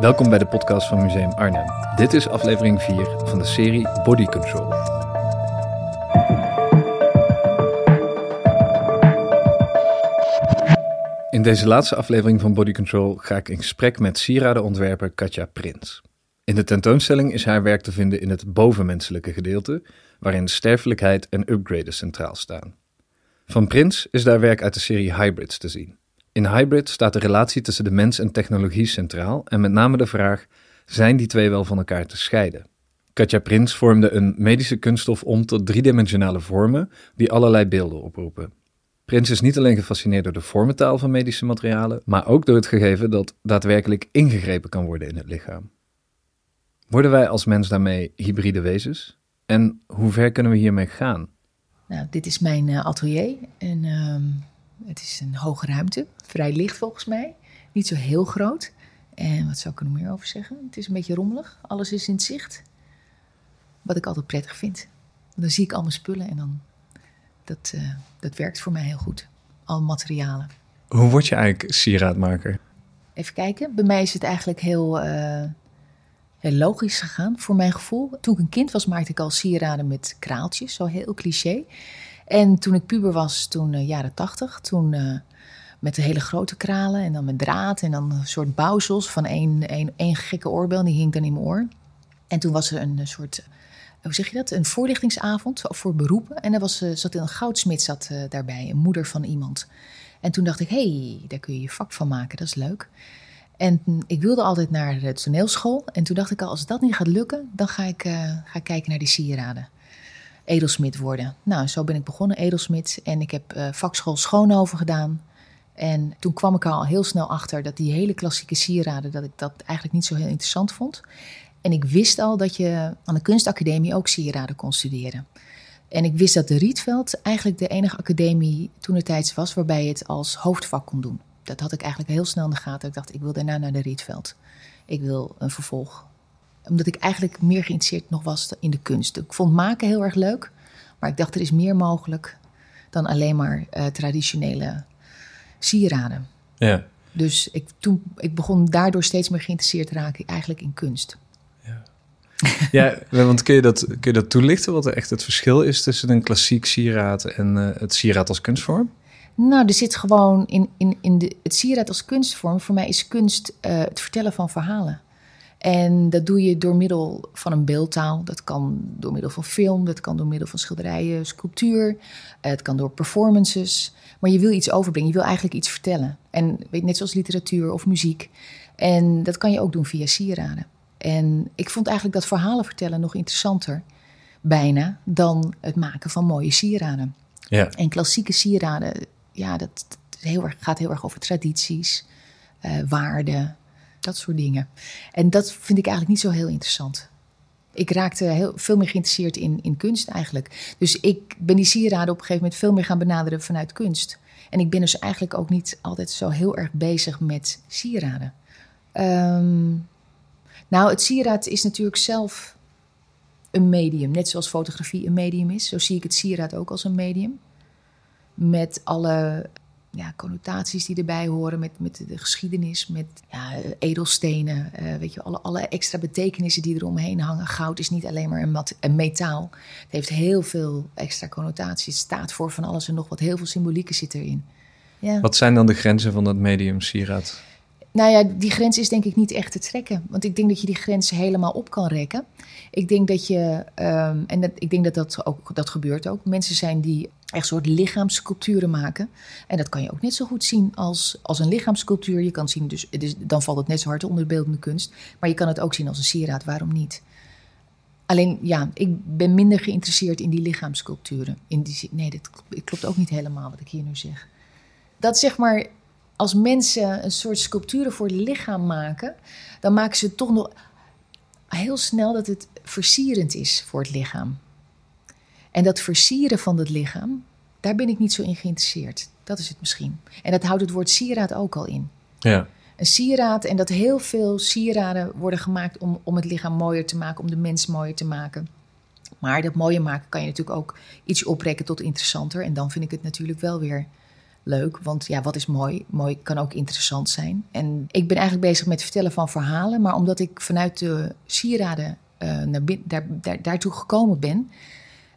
Welkom bij de podcast van Museum Arnhem. Dit is aflevering 4 van de serie Body Control. In deze laatste aflevering van Body Control ga ik in gesprek met sieradenontwerper Katja Prins. In de tentoonstelling is haar werk te vinden in het bovenmenselijke gedeelte, waarin sterfelijkheid en upgraden centraal staan. Van Prins is daar werk uit de serie Hybrids te zien. In Hybrid staat de relatie tussen de mens en technologie centraal en met name de vraag: zijn die twee wel van elkaar te scheiden? Katja Prins vormde een medische kunststof om tot driedimensionale vormen die allerlei beelden oproepen. Prins is niet alleen gefascineerd door de vormentaal van medische materialen, maar ook door het gegeven dat daadwerkelijk ingegrepen kan worden in het lichaam. Worden wij als mens daarmee hybride wezens? En hoe ver kunnen we hiermee gaan? Nou, dit is mijn uh, atelier en ehm, het is een hoge ruimte, vrij licht volgens mij, niet zo heel groot. En wat zou ik er nog meer over zeggen? Het is een beetje rommelig, alles is in het zicht. Wat ik altijd prettig vind. Dan zie ik al mijn spullen en dan, dat, uh, dat werkt voor mij heel goed. Al materialen. Hoe word je eigenlijk sieraadmaker? Even kijken, bij mij is het eigenlijk heel... Uh, heel logisch gegaan, voor mijn gevoel. Toen ik een kind was, maakte ik al sieraden met kraaltjes, zo heel cliché. En toen ik puber was, toen uh, jaren tachtig, toen uh, met de hele grote kralen en dan met draad en dan een soort bouwsels van één, één, één gekke oorbel, die hing dan in mijn oor. En toen was er een soort, hoe zeg je dat, een voorlichtingsavond voor beroepen. En er was, zat een goudsmid zat daarbij, een moeder van iemand. En toen dacht ik, hey, daar kun je je vak van maken, dat is leuk. En ik wilde altijd naar de toneelschool. En toen dacht ik al, als dat niet gaat lukken, dan ga ik, ga kijken naar die sieraden. Edelsmid worden. Nou, zo ben ik begonnen, edelsmid. En ik heb uh, vakschool Schoonhoven gedaan. En toen kwam ik al heel snel achter dat die hele klassieke sieraden, dat ik dat eigenlijk niet zo heel interessant vond. En ik wist al dat je aan de kunstacademie ook sieraden kon studeren. En ik wist dat de Rietveld eigenlijk de enige academie toen tijds was waarbij je het als hoofdvak kon doen dat had ik eigenlijk heel snel in de gaten. Ik dacht, ik wil daarna naar de Rietveld. Ik wil een vervolg. Omdat ik eigenlijk meer geïnteresseerd nog was in de kunst. Ik vond maken heel erg leuk. Maar ik dacht, er is meer mogelijk dan alleen maar uh, traditionele sieraden. Ja. Dus ik, toen, ik begon daardoor steeds meer geïnteresseerd te raken eigenlijk in kunst. Ja, ja want kun je, dat, kun je dat toelichten? Wat er echt het verschil is tussen een klassiek sieraad en uh, het sieraad als kunstvorm? Nou, er zit gewoon in, in, in de, het sieraad als kunstvorm. Voor mij is kunst uh, het vertellen van verhalen. En dat doe je door middel van een beeldtaal. Dat kan door middel van film, dat kan door middel van schilderijen, sculptuur. Uh, het kan door performances. Maar je wil iets overbrengen, je wil eigenlijk iets vertellen. En weet, net zoals literatuur of muziek. En dat kan je ook doen via sieraden. En ik vond eigenlijk dat verhalen vertellen nog interessanter, bijna, dan het maken van mooie sieraden. Ja. En klassieke sieraden ja, dat, dat heel erg, gaat heel erg over tradities, uh, waarden, dat soort dingen. En dat vind ik eigenlijk niet zo heel interessant. Ik raakte heel, veel meer geïnteresseerd in, in kunst eigenlijk. Dus ik ben die sieraden op een gegeven moment veel meer gaan benaderen vanuit kunst. En ik ben dus eigenlijk ook niet altijd zo heel erg bezig met sieraden. Um, nou, het sieraad is natuurlijk zelf een medium. Net zoals fotografie een medium is. Zo zie ik het sieraad ook als een medium met alle ja, connotaties die erbij horen, met, met de geschiedenis, met ja, edelstenen, uh, weet je, alle, alle extra betekenissen die eromheen hangen. Goud is niet alleen maar een metaal. Het heeft heel veel extra connotaties. Het staat voor van alles en nog wat. Heel veel symbolieken zit erin. Ja. Wat zijn dan de grenzen van dat medium sieraad? Nou ja, die grens is denk ik niet echt te trekken. Want ik denk dat je die grens helemaal op kan rekken. Ik denk dat je, um, en dat, ik denk dat dat ook dat gebeurt ook. Mensen zijn die echt soort lichaamssculpturen maken. En dat kan je ook net zo goed zien als, als een lichaamssculptuur. Je kan zien, dus, dan valt het net zo hard onder de beeldende kunst. Maar je kan het ook zien als een sieraad, waarom niet? Alleen, ja, ik ben minder geïnteresseerd in die lichaamssculpturen. In die, nee, dat klopt ook niet helemaal wat ik hier nu zeg. Dat zeg maar, als mensen een soort sculpturen voor het lichaam maken, dan maken ze toch nog heel snel dat het versierend is voor het lichaam. En dat versieren van het lichaam, daar ben ik niet zo in geïnteresseerd. Dat is het misschien. En dat houdt het woord sieraad ook al in. Ja. Een sieraad en dat heel veel sieraden worden gemaakt om, om het lichaam mooier te maken, om de mens mooier te maken. Maar dat mooier maken kan je natuurlijk ook iets oprekken tot interessanter. En dan vind ik het natuurlijk wel weer leuk. Want ja, wat is mooi? Mooi kan ook interessant zijn. En ik ben eigenlijk bezig met het vertellen van verhalen. Maar omdat ik vanuit de sieraden uh, naar daar, daar, daartoe gekomen ben,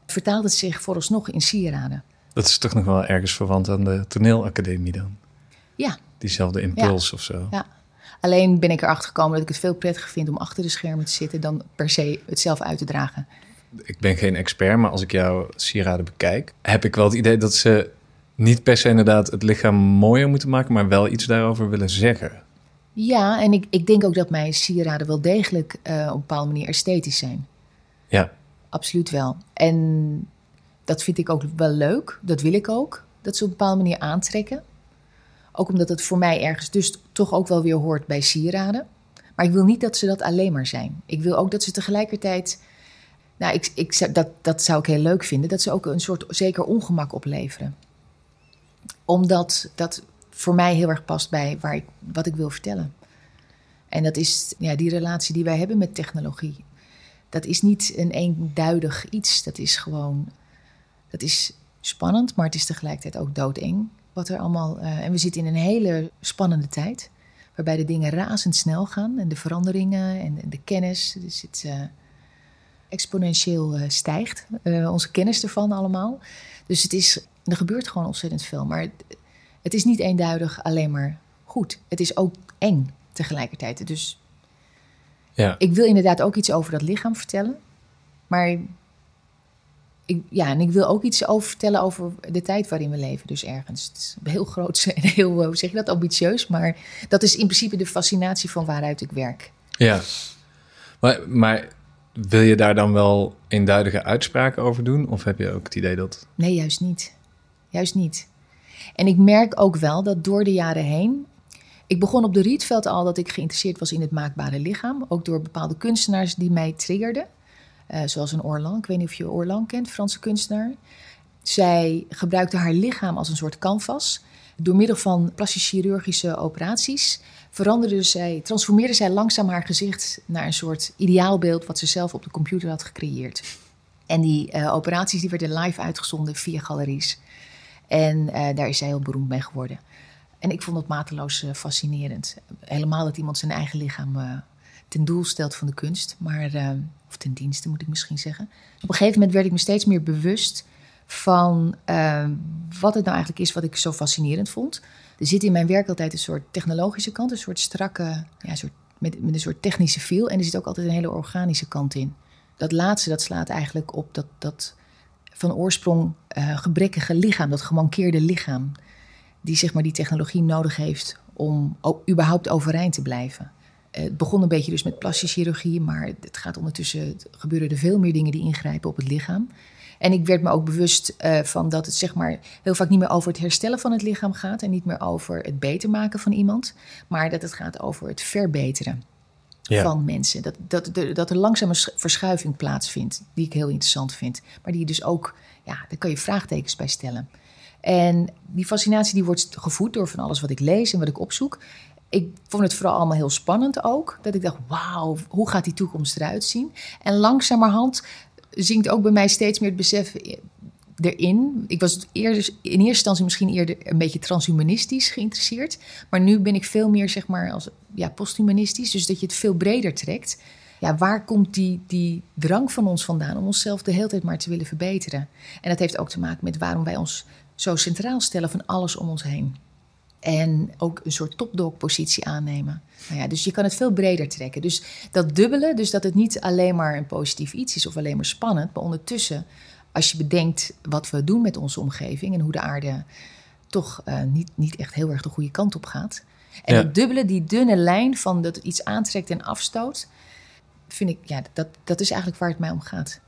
vertaalt het zich vooralsnog in sieraden. Dat is toch nog wel ergens verwant aan de toneelacademie dan? Ja. Diezelfde impuls of zo? Ja. Alleen ben ik erachter gekomen dat ik het veel prettiger vind om achter de schermen te zitten dan per se het zelf uit te dragen. Ik ben geen expert, maar als ik jouw sieraden bekijk, heb ik wel het idee dat ze niet per se inderdaad het lichaam mooier moeten maken, maar wel iets daarover willen zeggen. Ja, en ik, ik denk ook dat mijn sieraden wel degelijk uh, op een bepaalde manier esthetisch zijn. Ja. Absoluut wel. En dat vind ik ook wel leuk. Dat wil ik ook. Dat ze op een bepaalde manier aantrekken. Ook omdat het voor mij ergens dus toch ook wel weer hoort bij sieraden. Maar ik wil niet dat ze dat alleen maar zijn. Ik wil ook dat ze tegelijkertijd. Nou, ik, ik, dat, dat zou ik heel leuk vinden. Dat ze ook een soort zeker ongemak opleveren. Omdat dat voor mij heel erg past bij waar ik, wat ik wil vertellen. En dat is ja, die relatie die wij hebben met technologie. Dat is niet een eenduidig iets. Dat is gewoon. Dat is spannend, maar het is tegelijkertijd ook doodeng. Wat er allemaal. Uh, en we zitten in een hele spannende tijd. Waarbij de dingen razendsnel gaan. En de veranderingen en de, kennis. Dus het uh, exponentieel uh, stijgt. onze kennis ervan allemaal. Dus het is. Er gebeurt gewoon ontzettend veel. Maar het is niet eenduidig alleen maar goed. Het is ook eng tegelijkertijd. Dus ja. ik wil inderdaad ook iets over dat lichaam vertellen. Maar ik, ja, en ik wil ook iets over vertellen over de tijd waarin we leven. Dus ergens. Het is heel groot en heel, hoe zeg je dat, ambitieus. Maar dat is in principe de fascinatie van waaruit ik werk. Ja, maar, maar wil je daar dan wel eenduidige uitspraken over doen? Of heb je ook het idee dat... Nee, juist niet. Juist niet. En ik merk ook wel dat door de jaren heen. Ik begon op de Rietveld al dat ik geïnteresseerd was in het maakbare lichaam. Ook door bepaalde kunstenaars die mij triggerden. Uh, zoals een Orlan. Ik weet niet of je Orlan kent, Franse kunstenaar. Zij gebruikte haar lichaam als een soort canvas. Door middel van plastisch chirurgische operaties veranderde zij, transformeerde zij langzaam haar gezicht naar een soort ideaalbeeld wat ze zelf op de computer had gecreëerd. En die uh, operaties die werden live uitgezonden via galeries. En uh, daar is zij heel beroemd mee geworden. En ik vond het mateloos uh, fascinerend. Helemaal dat iemand zijn eigen lichaam ten doel stelt van de kunst. Maar, of ten dienste moet ik misschien zeggen. Op een gegeven moment werd ik me steeds meer bewust van wat het nou eigenlijk is wat ik zo fascinerend vond. Er zit in mijn werk altijd een soort technologische kant, een soort strakke, ja, soort, met, een soort technische feel. En er zit ook altijd een hele organische kant in. Dat laatste, dat slaat eigenlijk op dat, dat van oorsprong uh, gebrekkige lichaam, dat gemankeerde lichaam, die zeg maar die technologie nodig heeft om überhaupt overeind te blijven. Uh, het begon een beetje dus met plastische chirurgie, maar het gaat ondertussen het gebeuren er veel meer dingen die ingrijpen op het lichaam. En ik werd me ook bewust uh, van dat het zeg maar heel vaak niet meer over het herstellen van het lichaam gaat en niet meer over het beter maken van iemand, maar dat het gaat over het verbeteren ja. van mensen. Dat, dat, dat er langzaam een verschuiving plaatsvindt, die ik heel interessant vind. Maar die dus ook, ja, daar kan je vraagtekens bij stellen. En die fascinatie die wordt gevoed door van alles wat ik lees en wat ik opzoek. Ik vond het vooral allemaal heel spannend ook. Dat ik dacht, wauw, hoe gaat die toekomst eruit zien? En langzamerhand zingt ook bij mij steeds meer het besef erin. Ik was eerder, in eerste instantie misschien eerder een beetje transhumanistisch geïnteresseerd. Maar nu ben ik veel meer, zeg maar, als ja, posthumanistisch. Dus dat je het veel breder trekt. Ja, waar komt die, die drang van ons vandaan om onszelf de hele tijd maar te willen verbeteren? En dat heeft ook te maken met waarom wij ons zo centraal stellen van alles om ons heen. En ook een soort topdog-positie aannemen. Nou ja, dus je kan het veel breder trekken. Dus dat dubbele, dus dat het niet alleen maar een positief iets is of alleen maar spannend, maar ondertussen als je bedenkt wat we doen met onze omgeving en hoe de aarde toch uh, niet, niet echt heel erg de goede kant op gaat. En ja. dubbele, die dunne lijn van dat het iets aantrekt en afstoot, vind ik, ja, dat, dat is eigenlijk waar het mij om gaat.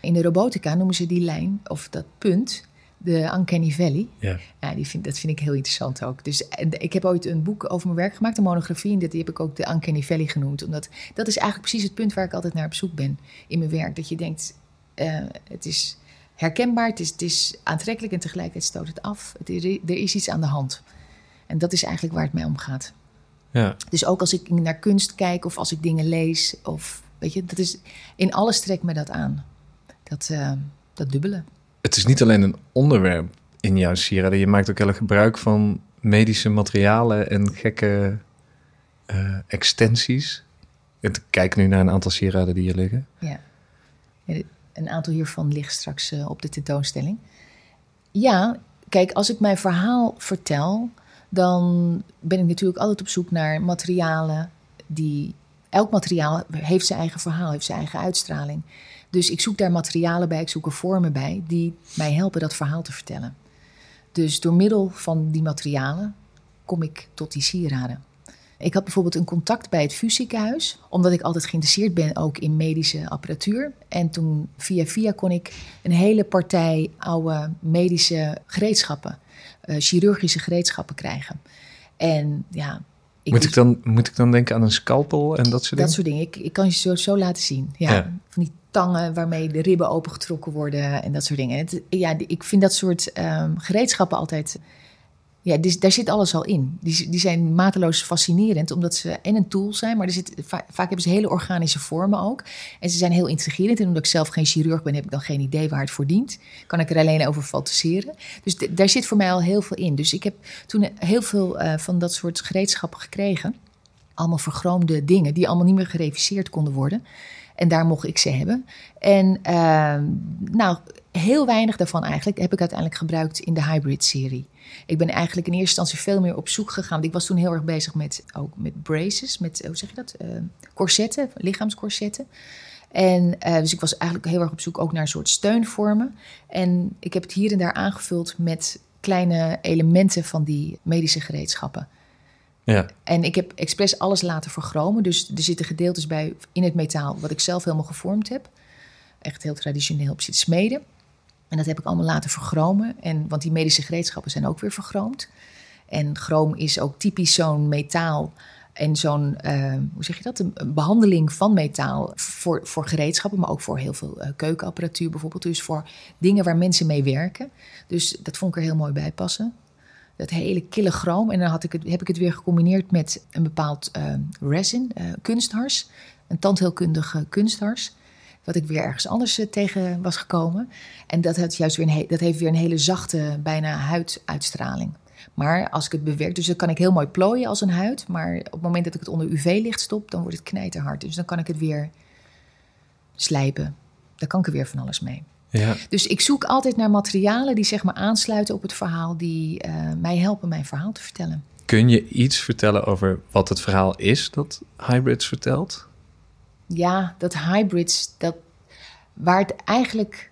In de robotica noemen ze die lijn, of dat punt, de Uncanny Valley. Ja. ja die vind, dat vind ik heel interessant ook. Dus ik heb ooit een boek over mijn werk gemaakt, een monografie. En die heb ik ook de Uncanny Valley genoemd. Omdat dat is eigenlijk precies het punt waar ik altijd naar op zoek ben in mijn werk. Dat je denkt, uh, het is herkenbaar, het is, het is, aantrekkelijk en tegelijkertijd stoot het af. Het er is iets aan de hand. En dat is eigenlijk waar het mij om gaat. Ja. Dus ook als ik naar kunst kijk of als ik dingen lees, of weet je, dat is in alles trekt me dat aan. Dat, uh, dat dubbele. Het is niet alleen een onderwerp in jouw sieraden. Je maakt ook heel gebruik van medische materialen en gekke uh, extensies. Ik kijk nu naar een aantal sieraden die hier liggen. Ja, een aantal hiervan ligt straks uh, op de tentoonstelling. Ja, kijk, als ik mijn verhaal vertel, dan ben ik natuurlijk altijd op zoek naar materialen die. Elk materiaal heeft zijn eigen verhaal, heeft zijn eigen uitstraling. Dus ik zoek daar materialen bij, ik zoek er vormen bij die mij helpen dat verhaal te vertellen. Dus door middel van die materialen kom ik tot die sieraden. Ik had bijvoorbeeld een contact bij het VU-ziekenhuis, omdat ik altijd geïnteresseerd ben ook in medische apparatuur. En toen via via kon ik een hele partij oude medische gereedschappen, uh, chirurgische gereedschappen krijgen. En ja, ik moet, ik dan, moet ik dan denken aan een scalpel en dat soort dingen? Dat soort dingen. Ik, ik kan je zo, zo laten zien. Ja, Van die tangen waarmee de ribben opengetrokken worden en dat soort dingen. Het, ja, ik vind dat soort um, gereedschappen altijd ja, daar zit alles al in. Die, die zijn mateloos fascinerend, omdat ze en een tool zijn, maar er zit, vaak, hebben ze hele organische vormen ook. En ze zijn heel intrigerend. En omdat ik zelf geen chirurg ben, heb ik dan geen idee waar het voor dient. Kan ik er alleen over fantaseren. Dus daar zit voor mij al heel veel in. Dus ik heb toen heel veel uh, van dat soort gereedschappen gekregen. Allemaal vergroomde dingen, die allemaal niet meer gereviseerd konden worden. En daar mocht ik ze hebben. En uh, nou, heel weinig daarvan eigenlijk heb ik uiteindelijk gebruikt in de hybrid-serie. Ik ben eigenlijk in eerste instantie veel meer op zoek gegaan. Ik was toen heel erg bezig met, ook met braces, met, hoe zeg je dat, uh, corsetten, lichaamscorsetten. En uh, dus ik was eigenlijk heel erg op zoek ook naar een soort steunvormen. En ik heb het hier en daar aangevuld met kleine elementen van die medische gereedschappen. Ja. En ik heb expres alles laten vergromen. Dus er zitten gedeeltes bij in het metaal wat ik zelf helemaal gevormd heb. Echt heel traditioneel op zit smeden. En dat heb ik allemaal laten vergromen. En, want die medische gereedschappen zijn ook weer vergroomd. En chroom is ook typisch zo'n metaal en zo'n, uh, hoe zeg je dat, behandeling van metaal voor, voor gereedschappen, maar ook voor heel veel uh, keukenapparatuur bijvoorbeeld. Dus voor dingen waar mensen mee werken. Dus dat vond ik er heel mooi bij passen. Dat hele kille chroom. En dan had ik het, heb ik het weer gecombineerd met een bepaald uh, resin, kunsthars. Een tandheelkundige kunsthars. Wat ik weer ergens anders eh, tegen was gekomen. En dat, heeft juist weer een dat heeft weer een hele zachte, bijna huiduitstraling. Maar als ik het bewerk, dus dan kan ik heel mooi plooien als een huid. Maar op het moment dat ik het onder UV-licht stop, dan wordt het knijterhard. Dus dan kan ik het weer slijpen. Daar kan ik er weer van alles mee. Ja. Dus ik zoek altijd naar materialen die zeg maar aansluiten op het verhaal, die uh, mij helpen mijn verhaal te vertellen. Kun je iets vertellen over wat het verhaal is dat Hybrids vertelt? Ja, dat hybrids, dat, waar het eigenlijk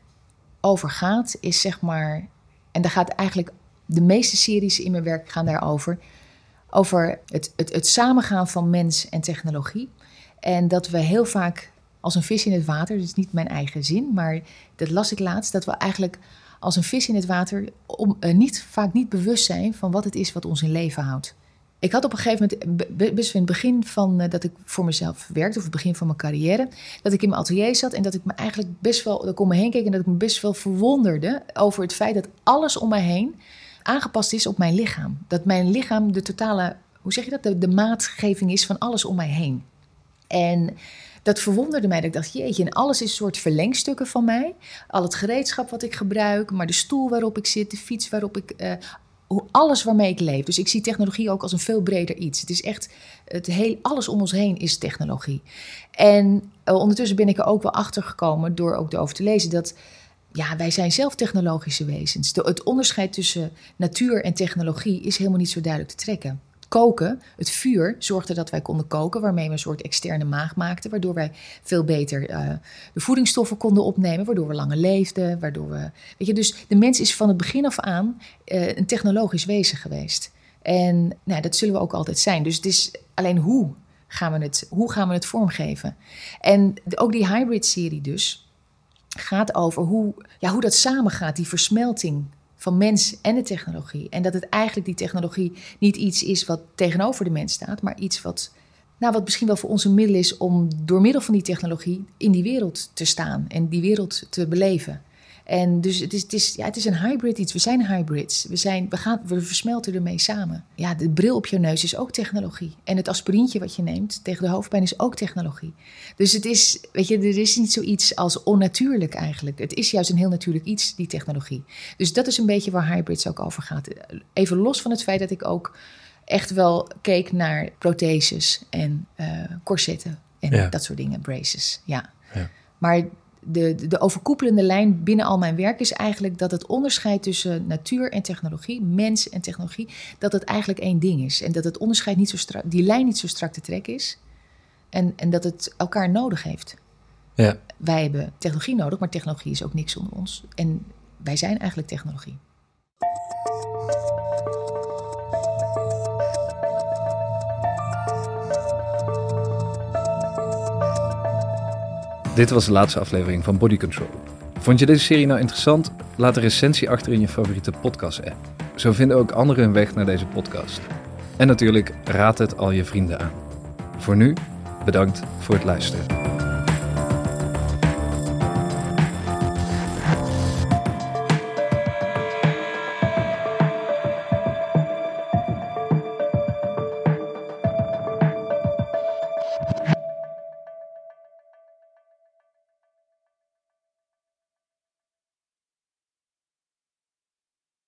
over gaat, is zeg maar. En daar gaat eigenlijk. De meeste series in mijn werk gaan daarover. Over het, het, het samengaan van mens en technologie. En dat we heel vaak als een vis in het water, dus niet mijn eigen zin, maar dat las ik laatst, dat we eigenlijk als een vis in het water om, uh, niet, vaak niet bewust zijn van wat het is wat ons in leven houdt. Ik had op een gegeven moment, best in het begin van uh, dat ik voor mezelf werkte, of het begin van mijn carrière, dat ik in mijn atelier zat en dat ik me eigenlijk best wel, dat ik om me heen keek en dat ik me best wel verwonderde over het feit dat alles om mij heen aangepast is op mijn lichaam. Dat mijn lichaam de totale, hoe zeg je dat, de, maatgeving is van alles om mij heen. En dat verwonderde mij. Dat ik dacht, jeetje, en alles is een soort verlengstukken van mij. Al het gereedschap wat ik gebruik, maar de stoel waarop ik zit, de fiets waarop ik... Uh, alles waarmee ik leef. Dus ik zie technologie ook als een veel breder iets. Het is echt, het heel, alles om ons heen is technologie. En uh, ondertussen ben ik er ook wel achter gekomen door ook erover te lezen dat ja, wij zijn zelf technologische wezens. De, het onderscheid tussen natuur en technologie is helemaal niet zo duidelijk te trekken koken, het vuur, zorgde dat wij konden koken, waarmee we een soort externe maag maakten, waardoor wij veel beter uh, de voedingsstoffen konden opnemen, waardoor we langer leefden, waardoor we, weet je, dus de mens is van het begin af aan uh, een technologisch wezen geweest. En nou, dat zullen we ook altijd zijn. Dus het is alleen hoe gaan we het, hoe gaan we het vormgeven? En ook die hybrid-serie dus gaat over hoe, ja, hoe dat samengaat, die versmelting van mens en de technologie. En dat het eigenlijk die technologie niet iets is wat tegenover de mens staat, maar iets wat, nou, wat misschien wel voor ons een middel is om door middel van die technologie in die wereld te staan en die wereld te beleven. En dus het is, het, is, ja, het is een hybrid iets. We zijn hybrids. We, zijn, we, gaan, we versmelten ermee samen. Ja, de bril op je neus is ook technologie. En het aspirintje wat je neemt tegen de hoofdpijn is ook technologie. Dus het is, weet je, er is niet zoiets als onnatuurlijk eigenlijk. Het is juist een heel natuurlijk iets, die technologie. Dus dat is een beetje waar hybrids ook over gaat. Even los van het feit dat ik ook echt wel keek naar protheses en uh, corsetten en dat soort dingen, braces. Ja. ja. Maar de, de, overkoepelende lijn binnen al mijn werk is eigenlijk dat het onderscheid tussen natuur en technologie, mens en technologie, dat het eigenlijk één ding is. En dat het onderscheid niet zo strak, die lijn niet zo strak te trekken is. En, en dat het elkaar nodig heeft. Ja. Wij hebben technologie nodig, maar technologie is ook niks zonder ons. En wij zijn eigenlijk technologie. Dit was de laatste aflevering van Body Control. Vond je deze serie nou interessant? Laat een recensie achter in je favoriete podcast-app. Zo vinden ook anderen hun weg naar deze podcast. En natuurlijk, raad het al je vrienden aan. Voor nu, bedankt voor het luisteren.